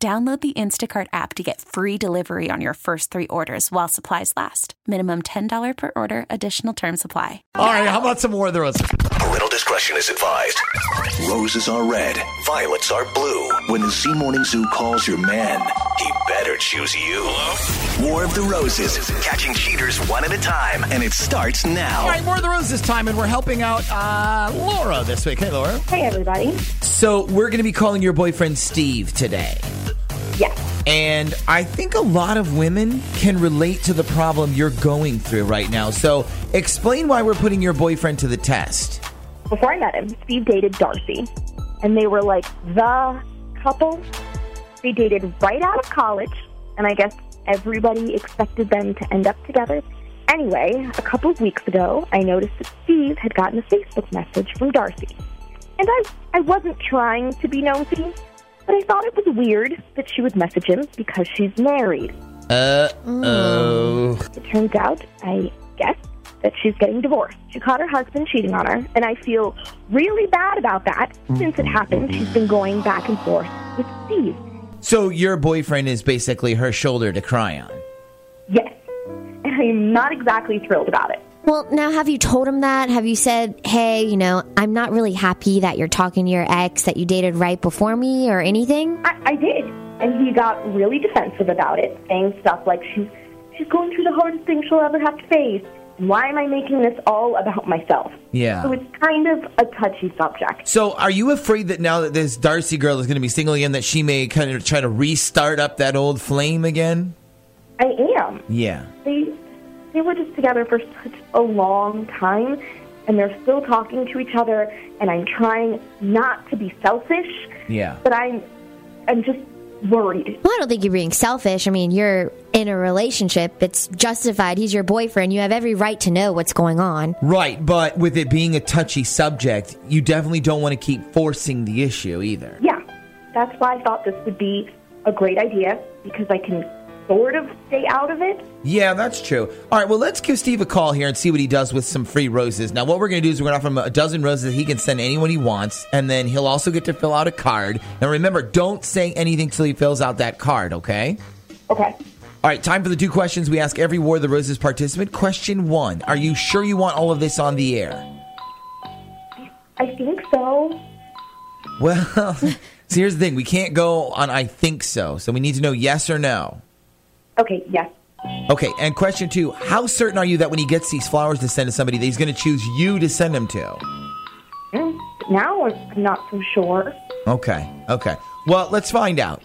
Download the Instacart app to get free delivery on your first three orders while supplies last. Minimum $10 per order, additional term supply. All right, how about some War of the Roses? Parental discretion is advised. Roses are red, violets are blue. When the Z Morning Zoo calls your man, he better choose you. War of the Roses, is catching cheaters one at a time, and it starts now. All right, War of the Roses time, and we're helping out uh, Laura this week. Hey, Laura. Hey, everybody. So we're going to be calling your boyfriend Steve today. And I think a lot of women can relate to the problem you're going through right now. So explain why we're putting your boyfriend to the test. Before I met him, Steve dated Darcy, and they were like the couple. They dated right out of college, and I guess everybody expected them to end up together. Anyway, a couple of weeks ago, I noticed that Steve had gotten a Facebook message from Darcy. And I, I wasn't trying to be nosy, but I thought it was weird that she would message him because she's married. Uh oh. It turns out, I guess, that she's getting divorced. She caught her husband cheating on her, and I feel really bad about that. Since it happened, she's been going back and forth with Steve. So your boyfriend is basically her shoulder to cry on. Yes. And I am not exactly thrilled about it. Well, now have you told him that? Have you said, hey, you know, I'm not really happy that you're talking to your ex that you dated right before me or anything? I, I did. And he got really defensive about it, saying stuff like she's she's going through the hardest thing she'll ever have to face. Why am I making this all about myself? Yeah. So it's kind of a touchy subject. So are you afraid that now that this Darcy girl is going to be single again, that she may kind of try to restart up that old flame again? I am. Yeah. They they were just together for such a long time and they're still talking to each other and I'm trying not to be selfish, Yeah. but I'm I'm just worried. Well, I don't think you're being selfish. I mean, you're in a relationship. It's justified. He's your boyfriend. You have every right to know what's going on. Right, but with it being a touchy subject, you definitely don't want to keep forcing the issue either. Yeah. That's why I thought this would be a great idea because I can sort of stay out of it. Yeah, that's true. All right, well, let's give Steve a call here and see what he does with some free roses. Now, what we're going to do is we're going to offer him a dozen roses that he can send anyone he wants, and then he'll also get to fill out a card. Now, remember, don't say anything till he fills out that card, okay? Okay. All right, time for the two questions we ask every War of the Roses participant. Question one Are you sure you want all of this on the air? I think so. Well, so here's the thing we can't go on I think so, so we need to know yes or no. Okay, yes. Okay, and question two How certain are you that when he gets these flowers to send to somebody, that he's going to choose you to send them to? Mm, Now I'm not so sure. Okay, okay. Well, let's find out.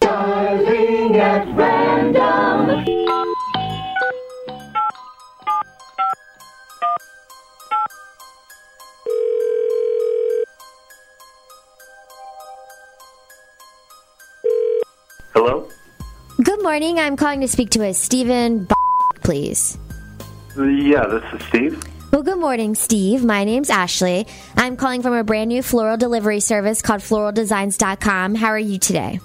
Hello? Good morning. I'm calling to speak to a Stephen, B- please. Yeah, this is Steve. Well, good morning, Steve. My name's Ashley. I'm calling from a brand new floral delivery service called floraldesigns.com. How are you today?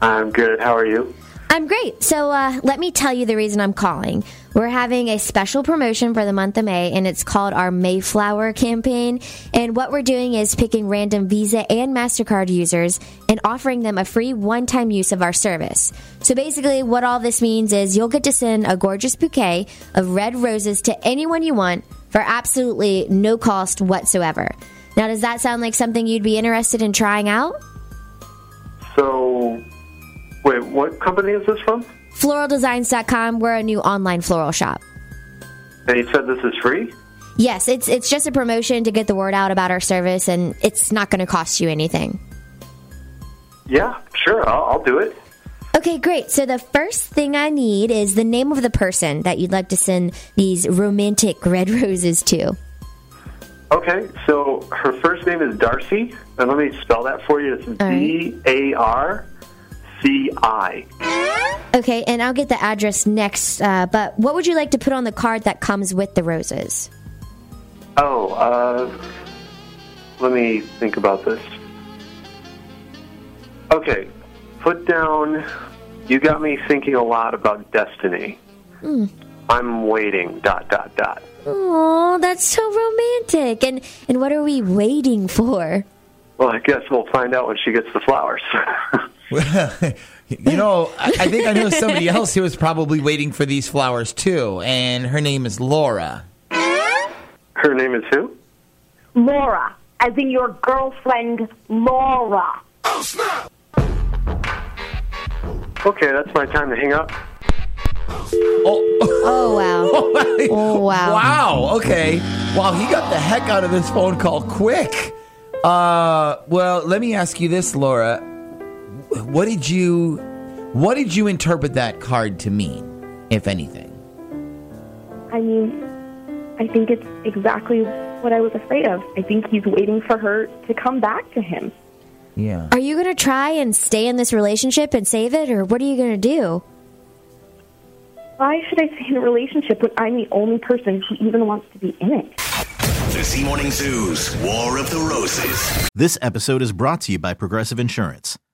I'm good. How are you? I'm great. So, uh, let me tell you the reason I'm calling. We're having a special promotion for the month of May, and it's called our Mayflower campaign. And what we're doing is picking random Visa and MasterCard users and offering them a free one time use of our service. So, basically, what all this means is you'll get to send a gorgeous bouquet of red roses to anyone you want for absolutely no cost whatsoever. Now, does that sound like something you'd be interested in trying out? Wait, what company is this from? Floraldesigns.com, we're a new online floral shop. And you said this is free? Yes, it's it's just a promotion to get the word out about our service, and it's not going to cost you anything. Yeah, sure. I'll, I'll do it. Okay, great. So the first thing I need is the name of the person that you'd like to send these romantic red roses to. Okay, so her first name is Darcy. And let me spell that for you. It's right. D A R CI. Okay, and I'll get the address next. Uh, but what would you like to put on the card that comes with the roses? Oh, uh, let me think about this. Okay, put down. You got me thinking a lot about destiny. I'm waiting. Dot dot dot. Oh, that's so romantic. And and what are we waiting for? Well, I guess we'll find out when she gets the flowers. you know, I, I think I know somebody else who was probably waiting for these flowers too, and her name is Laura. Her name is who? Laura, as in your girlfriend, Laura. Oh snap! Okay, that's my time to hang up. Oh, Oh wow. Oh, wow. Wow. Okay. Wow, he got the heck out of this phone call quick. Uh, well, let me ask you this, Laura. What did you, what did you interpret that card to mean, if anything? I mean, I think it's exactly what I was afraid of. I think he's waiting for her to come back to him. Yeah. Are you going to try and stay in this relationship and save it or what are you going to do? Why should I stay in a relationship when I'm the only person who even wants to be in it? The Z Morning Zoo's War of the Roses. This episode is brought to you by Progressive Insurance.